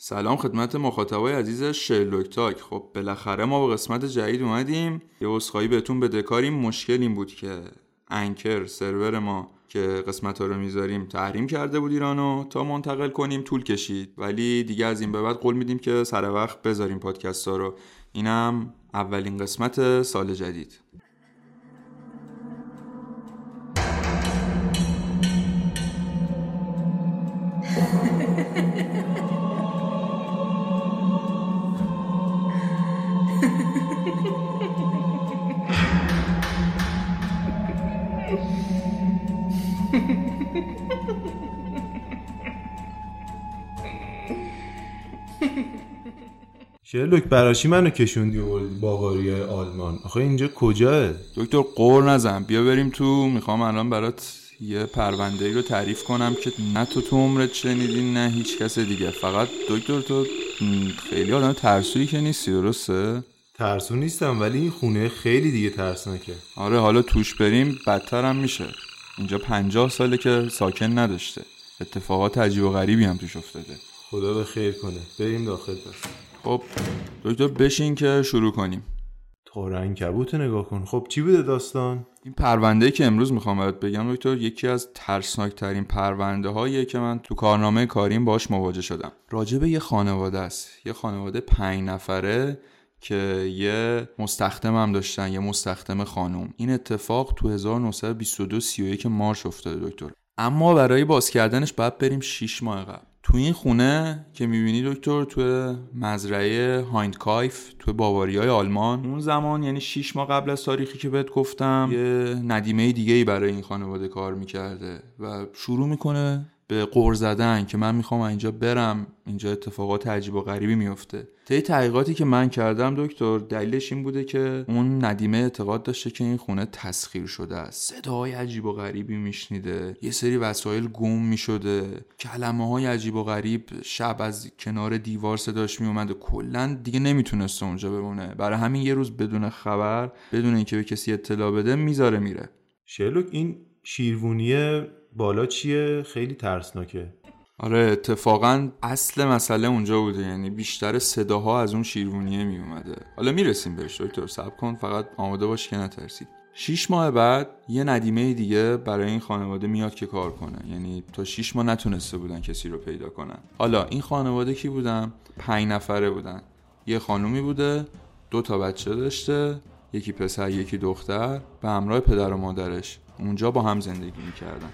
سلام خدمت مخاطبای عزیز شرلوک تاک. خب بالاخره ما به قسمت جدید اومدیم. یه عذرخواهی بهتون بدهکاریم مشکل این بود که انکر سرور ما که قسمت ها رو می‌ذاریم تحریم کرده بود ایرانو تا منتقل کنیم طول کشید. ولی دیگه از این به بعد قول میدیم که سر وقت بذاریم پادکست ها رو. اینم اولین قسمت سال جدید. شرلوک براشی منو کشوندی و باقاری آلمان؟ آخه اینجا کجاه؟ دکتر قور نزن. بیا بریم تو. می‌خوام الان برات یه پرونده ای رو تعریف کنم که نه تو تو عمرت شنیدی نه هیچ کس دیگه. فقط دکتر تو خیلی آدم ترسویی که نیستی درسته؟ ترسو نیستم ولی این خونه خیلی دیگه ترسناکه آره حالا توش بریم بدتر هم میشه. اینجا پنجاه ساله که ساکن نداشته. اتفاقات عجیب و غریبی هم توش افتاده. خدا به خیر کنه. بریم داخل پس خب دکتر بشین که شروع کنیم. تارن کبوت نگاه کن. خب چی بوده داستان؟ این پرونده که امروز می‌خوام برات بگم دکتر یکی از ترسناک ترین پرونده هاییه که من تو کارنامه کاریم باش مواجه شدم. راجب یه خانواده است. یه خانواده پنج نفره. که یه مستخدم هم داشتن یه مستخدم خانوم این اتفاق تو 1922 31 مارچ افتاده دکتر. اما برای باز کردنش باید بریم 6 ماه قبل. تو این خونه که می‌بینی دکتر تو مزرعه هینترکایفک تو باواریای آلمان. اون زمان یعنی 6 ماه قبل از تاریخی که بهت گفتم یه ندیمه دیگه ای برای این خانواده کار می‌کرده و شروع می‌کنه به غر زدن که من می‌خوام اینجا برم اینجا اتفاقات عجیب و غریبی میفته طی تحقیقاتی که من کردم دکتر دلیلش این بوده که اون ندیمه اعتقاد داشته که این خونه تسخیر شده است. صداهای عجیب و غریبی میشنیده یه سری وسایل گم می‌شده کلمه های عجیب و غریب شب از کنار دیوار صداش میومده کلا دیگه نمی‌تونسته اونجا بمونه. برای همین یه روز بدون خبر بدون اینکه به کسی اطلاع بده می‌ذاره میره. شرلوک این شیروونیه بالا چیه؟ خیلی ترسناکه. آره اتفاقا اصل مسئله اونجا بوده یعنی بیشتر صداها از اون شیروونیه می اومده حالا می‌رسیم بهش دکتر سب کن فقط آماده باش که نترسی شیش ماه بعد یه ندیمه دیگه برای این خانواده میاد که کار کنه. یعنی تا شیش ماه نتونسته بودن کسی رو پیدا کنن. حالا این خانواده کی بودن؟ پنج نفره بودن. یه خانومی بوده دو تا بچه داشته یکی پسر یکی دختر به همراه پدر و مادرش. اونجا با هم زندگی می‌کردن.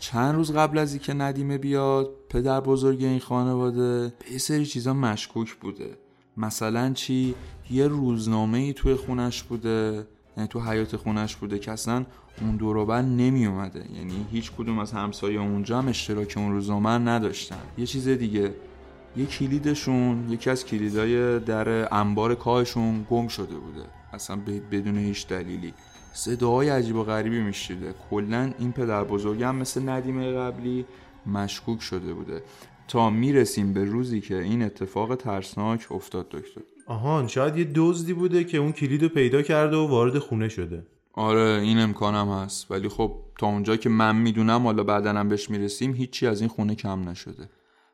چند روز قبل از اینکه ندیمه بیاد پدر بزرگ این خانواده به یه سری چیزا مشکوک بوده. مثلا چی؟ یه روزنامه ای توی خونش بوده یعنی تو حیات خونش بوده که اصلا اون دوروبر نمی اومده یعنی هیچ کدوم از همسایه اونجا هم اشتراک اون روزنامه نداشتن. یه چیز دیگه یه کلیدشون یکی از کلیدای در انبار کاهشون گم شده بوده. اصلا بدون هیچ دلیلی. صداهای عجیب و غریبی میشیده. کلا این پدر بزرگم مثل ندیمه قبلی مشکوک شده بوده. تا می‌رسیم به روزی که این اتفاق ترسناک افتاد دکتر. آهان شاید یه دزدی بوده که اون کلید رو پیدا کرده و وارد خونه شده. آره این امکانم هست. ولی خب تا اونجا که من می‌دونم حالا بعدنم بهش می‌رسیم هیچی از این خونه کم نشده.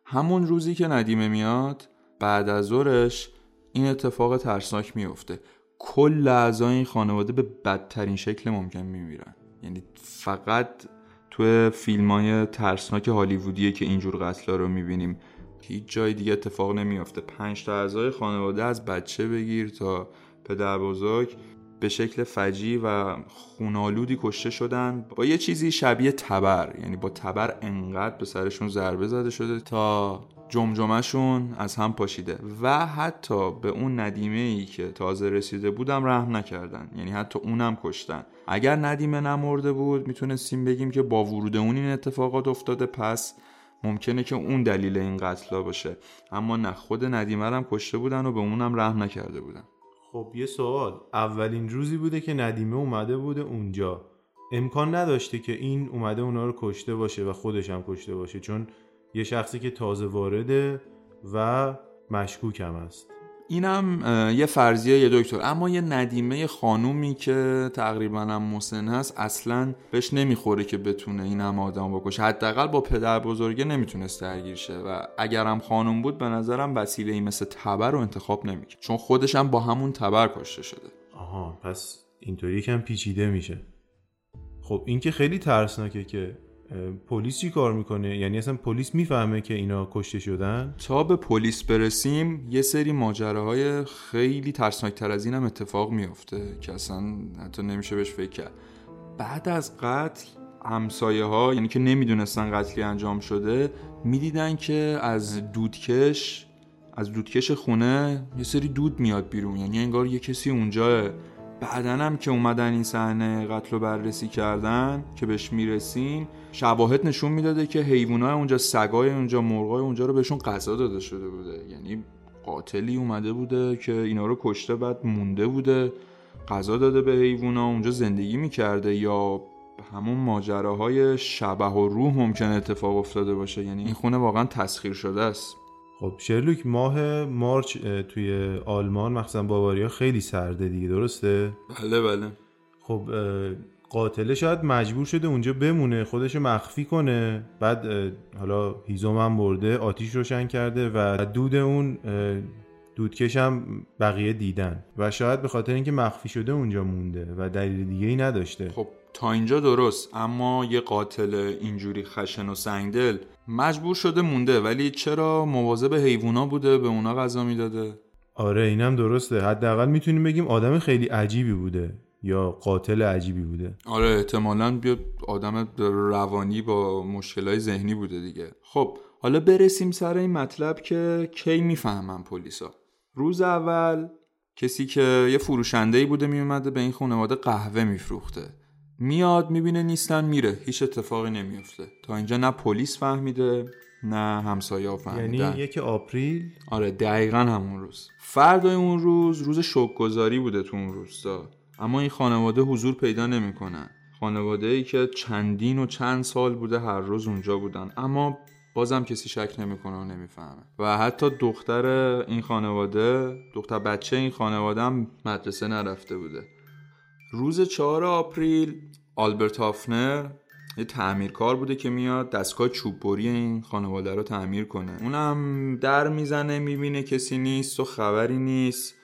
همون روزی که ندیمه میاد بعد از ظهرش این اتفاق ترسناک میفته کل اعضای این خانواده به بدترین شکل ممکن میمیرن. یعنی فقط تو فیلم های ترسناک هالیوودیه که اینجور قتلا رو می‌بینیم هیچ جای دیگه اتفاق نمیافته. پنج تا اعضای خانواده از بچه بگیر تا پدر بزرگ به شکل فجی و خونالودی کشته شدن. با یه چیزی شبیه تبر یعنی با تبر انقدر به سرشون ضربه زده شده تا جمجمهشون از هم پاشیده و حتی به اون ندیمه ای که تازه رسیده بودم رحم نکردن. یعنی حتی اونم کشتن. اگر ندیمه نمرده بود می‌تونستیم بگیم که با ورود اون این اتفاقات افتاده پس ممکنه که اون دلیل این قتلا باشه. اما نه خود ندیمه هم کشته بودن و به اونم رحم نکرده بودن. خب یه سوال. اولین روزی بوده که ندیمه اومده بوده اونجا. امکان نداشته که این اومده اونا رو کشته باشه و خودش هم کشته باشه. چون یه شخصی که تازه وارده و مشکوک هم است. اینم یه فرضیه یه دکتر. اما یه ندیمه خانومی که تقریبا هم مسن هست اصلا بهش نمی‌خوره که بتونه این هم آدم بکشه حداقل با پدر بزرگه نمی‌تونست درگیر شه و اگرم خانوم بود به نظرم وسیله ای مثل تبر رو انتخاب نمی‌کرد. چون خودش هم با همون تبر کشته شده. آها پس اینطوری کم پیچیده میشه. خب این که خیلی ترسناکه که پلیس چی کار می‌کنه؟ یعنی اصلا پلیس می‌فهمه که اینا کشته شدن؟ تا به پلیس برسیم یه سری ماجراهای خیلی ترسناکتر از این هم اتفاق میفته که اصلا حتی نمیشه بهش فکر کرد. بعد از قتل همسایه ها یعنی که نمی‌دونستن قتلی انجام شده می‌دیدن که از دودکش از دودکش خونه یه سری دود میاد بیرون. یعنی انگار یه کسی اونجاه بعدن هم که اومدن این صحنه قتل رو بررسی کردن که بهش می‌رسیم شواهد نشون می‌داده که حیوانات اونجا سگای اونجا مرغای اونجا رو بهشون غذا داده شده بوده. یعنی قاتلی اومده بوده که اینا رو کشته بعد مونده بوده غذا داده به حیوونا اونجا زندگی می‌کرده. یا همون ماجراهای شبه و روح ممکن اتفاق افتاده باشه. یعنی این خونه واقعا تسخیر شده است. خب شرلوک ماه مارچ توی آلمان مخصوصا باواریا خیلی سرده دیگه درسته؟ بله بله خب قاتله شاید مجبور شده اونجا بمونه خودشو مخفی کنه بعد حالا هیزوم هم برده آتیش روشن کرده و دود اون دودکش هم بقیه دیدن و شاید به خاطر اینکه مخفی شده اونجا مونده و دلیل دیگه ای نداشته خب تا اینجا درست اما یه قاتل اینجوری خشن و سنگدل مجبور شده مونده ولی چرا مواظب حیوونا بوده به اونا غذا می‌داده؟ آره اینم درسته. حداقل می‌تونیم بگیم آدم خیلی عجیبی بوده یا قاتل عجیبی بوده. آره احتمالا بیا آدم روانی با مشکلای ذهنی بوده دیگه. خب حالا برسیم سر این مطلب که کی می‌فهمن پلیسا؟ روز اول کسی که یه فروشنده بوده میومده به این خانواده قهوه میفروخته. میاد می‌بینه نیستن میره. هیچ اتفاقی نمیفته تا اینجا نه پلیس فهمیده نه همسایه ها فهمیدن. یعنی یک آپریل؟ آره دقیقا همون روز. فردای اون روز روز شکگذاری بوده تو اون روستا اما این خانواده حضور پیدا نمی‌کنن. خانواده ای که چندین و چند سال بوده هر روز اونجا بودن. اما بازم کسی شک نمی‌کنه و نمی‌فهمه. و حتی دختر این خانواده دختر بچه این خانواده هم مدرسه نرفته بوده. روز 4 آپریل آلبرت هافنر یه تعمیرکار بوده که میاد دستگاه چوببری این خانواده رو تعمیر کنه. اونم در می‌زنه می‌بینه کسی نیست و خبری نیست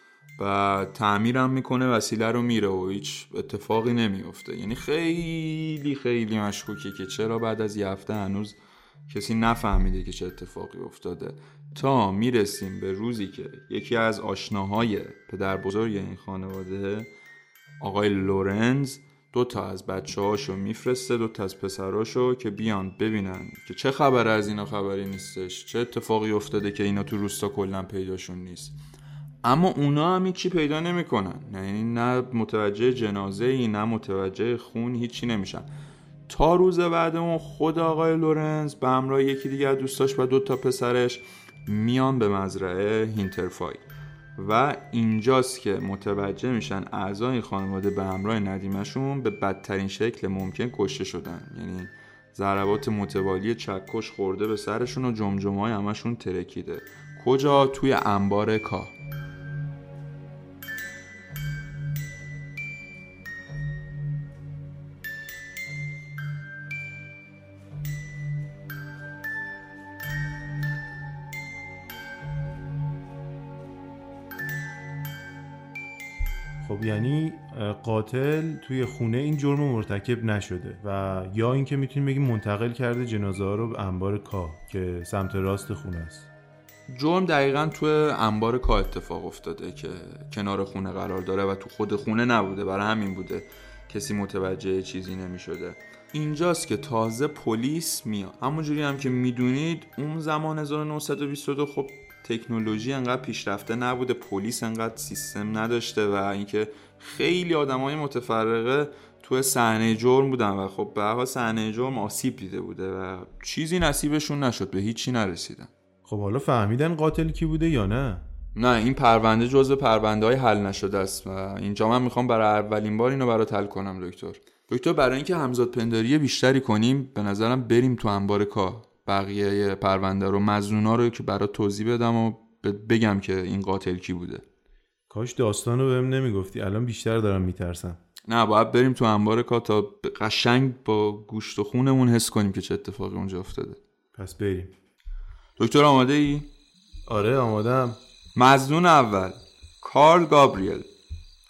و تعمیرم می‌کنه وسیله رو میره و هیچ اتفاقی نمیفته یعنی خیلی خیلی مشکوکه که چرا بعد از یه هفته هنوز کسی نفهمیده که چه اتفاقی افتاده. تا می‌رسیم به روزی که یکی از آشناهای پدر بزرگ این خانواده آقای لورنز دو تا از بچه هاشو میفرسته دو تا از پسراشو که بیان ببینن که چه خبر از اینا خبری نیستش چه اتفاقی افتاده که اینا تو روستا کلا پیداشون نیست. اما اونا هم چی پیدا نمی‌کنن یعنی نه متوجه جنازه ای نه متوجه خون هیچی نمیشن. تا روز بعدمون خود آقای لورنز به همراه یکی دیگر دوستاش و دو تا پسرش میان به مزرعه هینترفای. و اینجاست که متوجه میشن اعضای خانواده به همراه ندیمشون به بدترین شکل ممکن کشته شدن. یعنی ضربات متوالی چکش خورده به سرشون و جمجمه همشون ترکیده. کجا؟ توی انبار کاه. خب یعنی قاتل توی خونه این جرم مرتکب نشده و یا اینکه می‌تونیم بگیم منتقل کرده جنازه ها رو به انبار کاه که سمت راست خونه است. جرم دقیقا توی انبار کاه اتفاق افتاده که کنار خونه قرار داره و تو خود خونه نبوده برای همین بوده. کسی متوجه چیزی نمی‌شده. اینجاست که تازه پلیس میاد. همونجوری هم که می‌دونید اون زمان 1922 خب تکنولوژی انقدر پیشرفته نبوده پلیس انقدر سیستم نداشته و اینکه خیلی آدمای متفرقه تو صحنه جرم بودن و خب به هر صحنه جرم آسیب دیده بوده و چیزی نصیبشون نشد به هیچی نرسیدن. خب حالا فهمیدن قاتل کی بوده یا نه؟ نه این پرونده جزء پرونده های حل نشده است و اینجا من می‌خوام برای اولین بار اینو برات حل کنم دکتر. دکتر برای اینکه همزاد پنداری بیشتری کنیم به نظرم بریم تو انبار کاه بقیه پرونده رو مزنونا رو که برای توضیح بدم و بگم که این قاتل کی بوده. کاش داستانو بهم نمی‌گفتی. الان بیشتر دارم میترسم. نه باید بریم تو انبار کا تا قشنگ با گوشت و خونمون حس کنیم که چه اتفاقی اونجا افتاده. پس بریم. دکتر آماده ای؟ آره آمادم. مزنون اول کارل گابریل.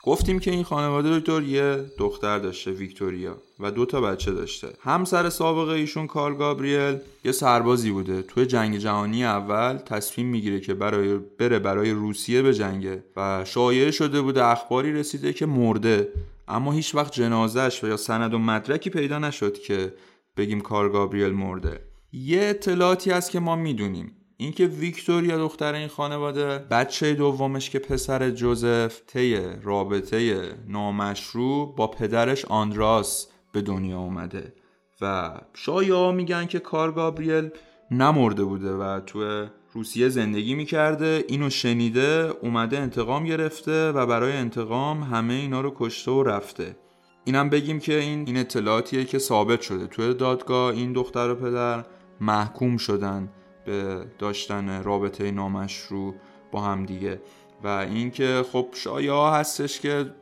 گفتیم که این خانواده دکتر یه دختر داشته ویکتوریا و دو تا بچه داشته. همسر سابقه ایشون کارل گابریل یه سربازی بوده. توی جنگ جهانی اول تصمیم می‌گیره که برای بره برای روسیه به جنگه و شایعه شده بوده اخباری رسیده که مرده. اما هیچ وقت جنازش و یا سند و مدرکی پیدا نشد که بگیم کار گابریل مرده. یه اطلاعاتی هست که ما می‌دونیم. اینکه ویکتوریا دختر این خانواده بچه دومش که پسر جوزف طی رابطه نامشروع با پدرش آندراس به دنیا اومده. و شایا میگن که کار گابریل نمرده بوده و تو روسیه زندگی می‌کرده اینو شنیده اومده انتقام گرفته و برای انتقام همه اینا رو کشته و رفته. اینم بگیم که این این اطلاعاتیه که ثابت شده. توی دادگاه این دختر و پدر محکوم شدن. به داشتن رابطه نامشروع با هم دیگه. و اینکه خب شایعه هستش که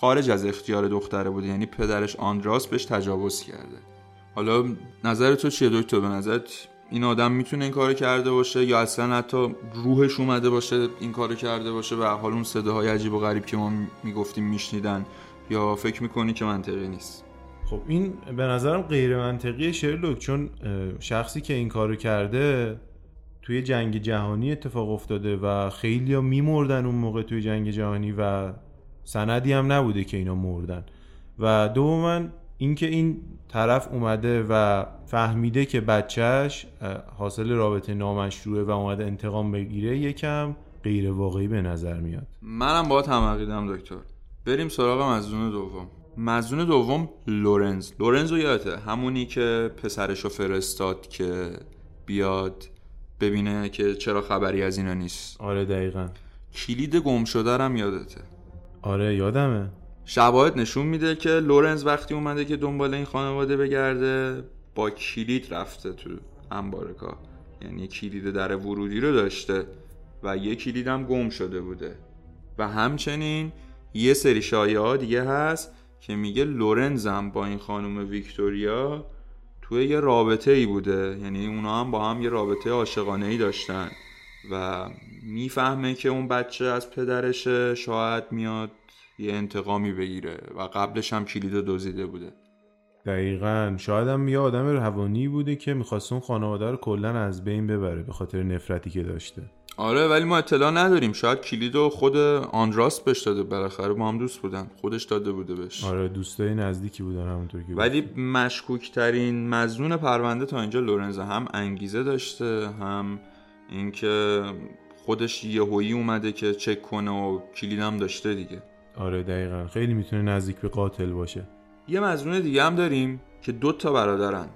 خارج از اختیار دختره بوده یعنی پدرش آندراس بهش تجاوز کرده. حالا نظر تو چیه دکتر؟ به نظرت این آدم می‌تونه این کارو کرده باشه یا اصلا حتی روحش اومده باشه این کارو کرده باشه؟ و حال اون صداهای عجیب و غریب که ما می‌گفتیم میشنیدن یا فکر می‌کنی که منطقی نیست؟ خب این به نظرم غیر منطقیه شرلوک چون شخصی که این کارو کرده توی جنگ جهانی اتفاق افتاده و خیلی ها میمردن اون موقع توی جنگ جهانی و سندی هم نبوده که اینا مردن. و دوما اینکه این طرف اومده و فهمیده که بچهش حاصل رابطه نامشروعه و اومده انتقام بگیره یکم غیر واقعی به نظر میاد. منم با هم دکتر. بریم سراغ مزدون دوم. مزدون دوم لورنز. لورنز رو یادته؟ همونی که پسرش رو فرستاد که بیاد ببینه که چرا خبری از اینا نیست. آره دقیقا. کلید گم شده رم یادته. آره یادمه. شواهد نشون میده که لورنز وقتی اومده که دنبال این خانواده بگرده با کلید رفته تو انبارکا. یعنی کلید در ورودی رو داشته و یه کلید هم گم شده بوده. و همچنین یه سری شایعه دیگه هست که میگه لورنزم با این خانم ویکتوریا توی یه رابطه ای بوده. یعنی اونا هم با هم یه رابطه عاشقانه ای داشتن. و می‌فهمه که اون بچه از پدرشه شاید میاد یه انتقامی بگیره و قبلش هم کلید دزدیده بوده. دقیقا. شاید هم یه آدم روانی بوده که می‌خواست اون خانواده رو کلا از بین ببره به خاطر نفرتی که داشته. آره ولی ما اطلاع نداریم. شاید کلید و خود آنراست بهش داده بالاخره با هم دوست بودن. خودش داده بوده بهش. آره دوستای نزدیکی بودن همونطور که ولی مشکوک ترین مزنون پرونده تا اینجا لورنز هم انگیزه داشته هم اینکه خودش یهویی اومده که چک کنه و کلیدم داشته دیگه. آره دقیقا. خیلی می‌تونه نزدیک به قاتل باشه. یه مزنون دیگه هم داریم که دو تا برادرن.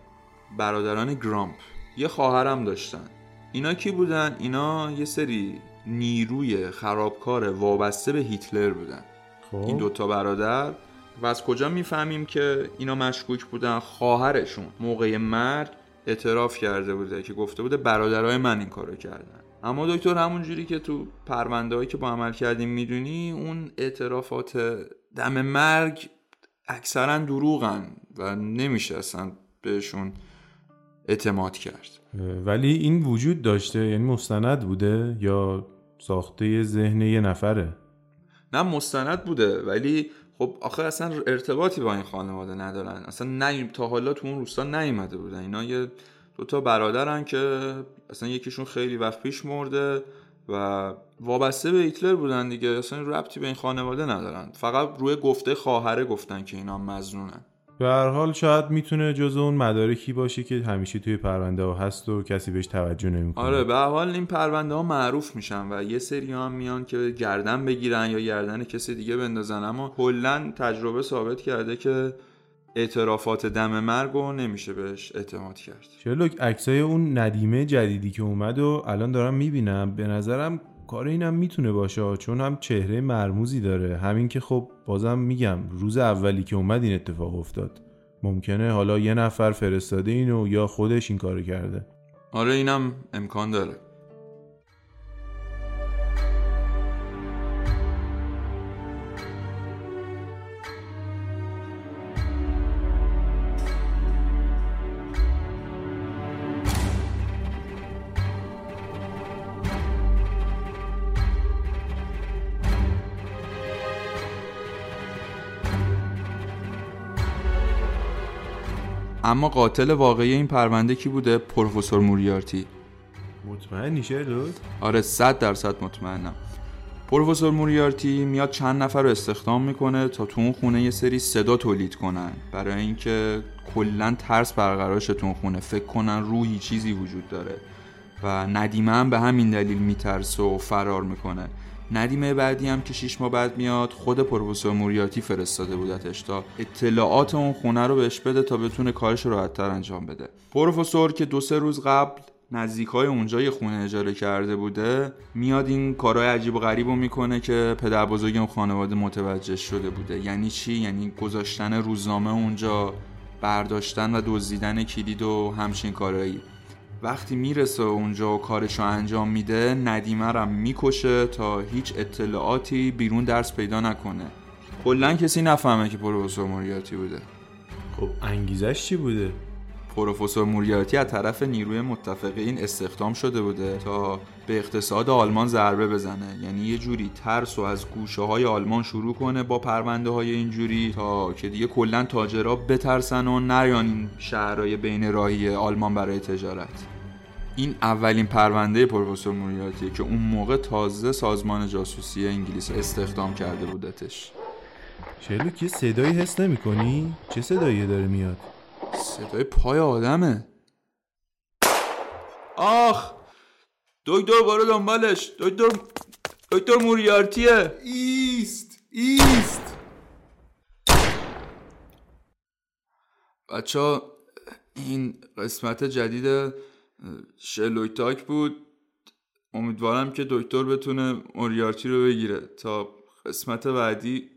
برادران گرامپ. یه خواهرم داشتن. اینا کی بودن؟ اینا یه سری نیروی خرابکار وابسته به هیتلر بودن. خب. این دوتا برادر. و از کجا می‌فهمیم که اینا مشکوک بودن؟ خواهرشون. موقع مرگ اعتراف کرده بوده که گفته بوده برادرای من این کارو کردن. اما دکتر همون جوری که تو پرونده هایی که با عمل کردیم می‌دونی اون اعترافات دم مرگ اکثرا دروغن و نمیشه اصلا بهشون اعتماد کرد. ولی این وجود داشته یعنی مستند بوده یا ساخته ذهن یه نفره؟ نه مستند بوده ولی خب آخر اصلا ارتباطی با این خانواده ندارن. اصلا نه تا حالا تو اون روستا نیومده بودن. اینا یه دوتا برادرن که اصلا یکیشون خیلی وقت پیش مرده و وابسته به هیتلر بودن دیگه. اصلا ربطی به این خانواده ندارن. فقط روی گفته خواهره گفتن که اینا مزنونن به هر حال شاید می‌تونه جز اون مدارکی باشه که همیشه توی پرونده ها هست و کسی بهش توجه نمی‌کنه. آره به هر حال این پرونده ها معروف میشن و یه سری هم میان که گردن بگیرن یا گردن کسی دیگه بندازن اما کلا تجربه ثابت کرده که اعترافات دم مرگ رو نمیشه بهش اعتماد کرد. شلوک عکسای اون ندیمه جدیدی که اومد و الان دارم می‌بینم به نظرم کار اینم می‌تونه باشه چون هم چهره مرموزی داره. همین که خب بازم میگم روز اولی که اومد این اتفاق افتاد. ممکنه حالا یه نفر فرستاده اینو یا خودش این کارو کرده. آره اینم امکان داره. اما قاتل واقعی این پرونده کی بوده؟ پروفسور موریارتی. مطمئنی شرلوک آره صد درصد مطمئنم. پروفسور موریارتی میاد چند نفر رو استخدام می‌کنه تا تو اون خونه یه سری صدا تولید کنن. برای اینکه کلا ترس برقرار شه تو اون خونه. فکر کنن روحی چیزی وجود داره و ندیمه هم به همین دلیل میترسه و فرار می‌کنه. ندیمه بعدی هم که شیش ماه بعد میاد خود پروفسور موریارتی فرستاده بودتش تا اطلاعات اون خونه رو بهش بده تا بتونه کارش رو راحتتر انجام بده. پروفسور که دو سه روز قبل نزدیک های اونجا یه خونه اجاره کرده بوده میاد این کارهای عجیب و غریب رو می‌کنه که پدر بزرگ اون خانواده متوجه شده بوده. یعنی چی؟ یعنی گذاشتن روزنامه اونجا برداشتن و دزدیدن کلید و همچین کارهایی. وقتی می‌رسه اونجا و کارشو انجام میده ندیمه رو می‌کشه تا هیچ اطلاعاتی بیرون درس پیدا نکنه. کلا کسی نفهمه که پروفسور موریاتی بوده. خب انگیزش چی بوده؟ پروفسور موریارتی از طرف نیروی متفقین استخدام شده بوده تا به اقتصاد آلمان ضربه بزنه. یعنی یه جوری ترس و از گوشه های آلمان شروع کنه با پرونده های اینجوری تا که دیگه کلا تاجرا بترسن و نیان این شهرهای بین راهی آلمان برای تجارت. این اولین پرونده پروفسور موریارتیه که اون موقع تازه سازمان جاسوسی انگلیس استخدام کرده بودتش شرلوک یه صدایی حس نمی کنی؟ چه صدایی داره میاد؟ صدای پای آدمه. آخ! دکتر بارو دنبالش. دکتر دکتر موریارتیه. ایست ایست. بچه این قسمت جدید شلوک تاک بود. امیدوارم که دکتر بتونه موریارتی رو بگیره تا قسمت بعدی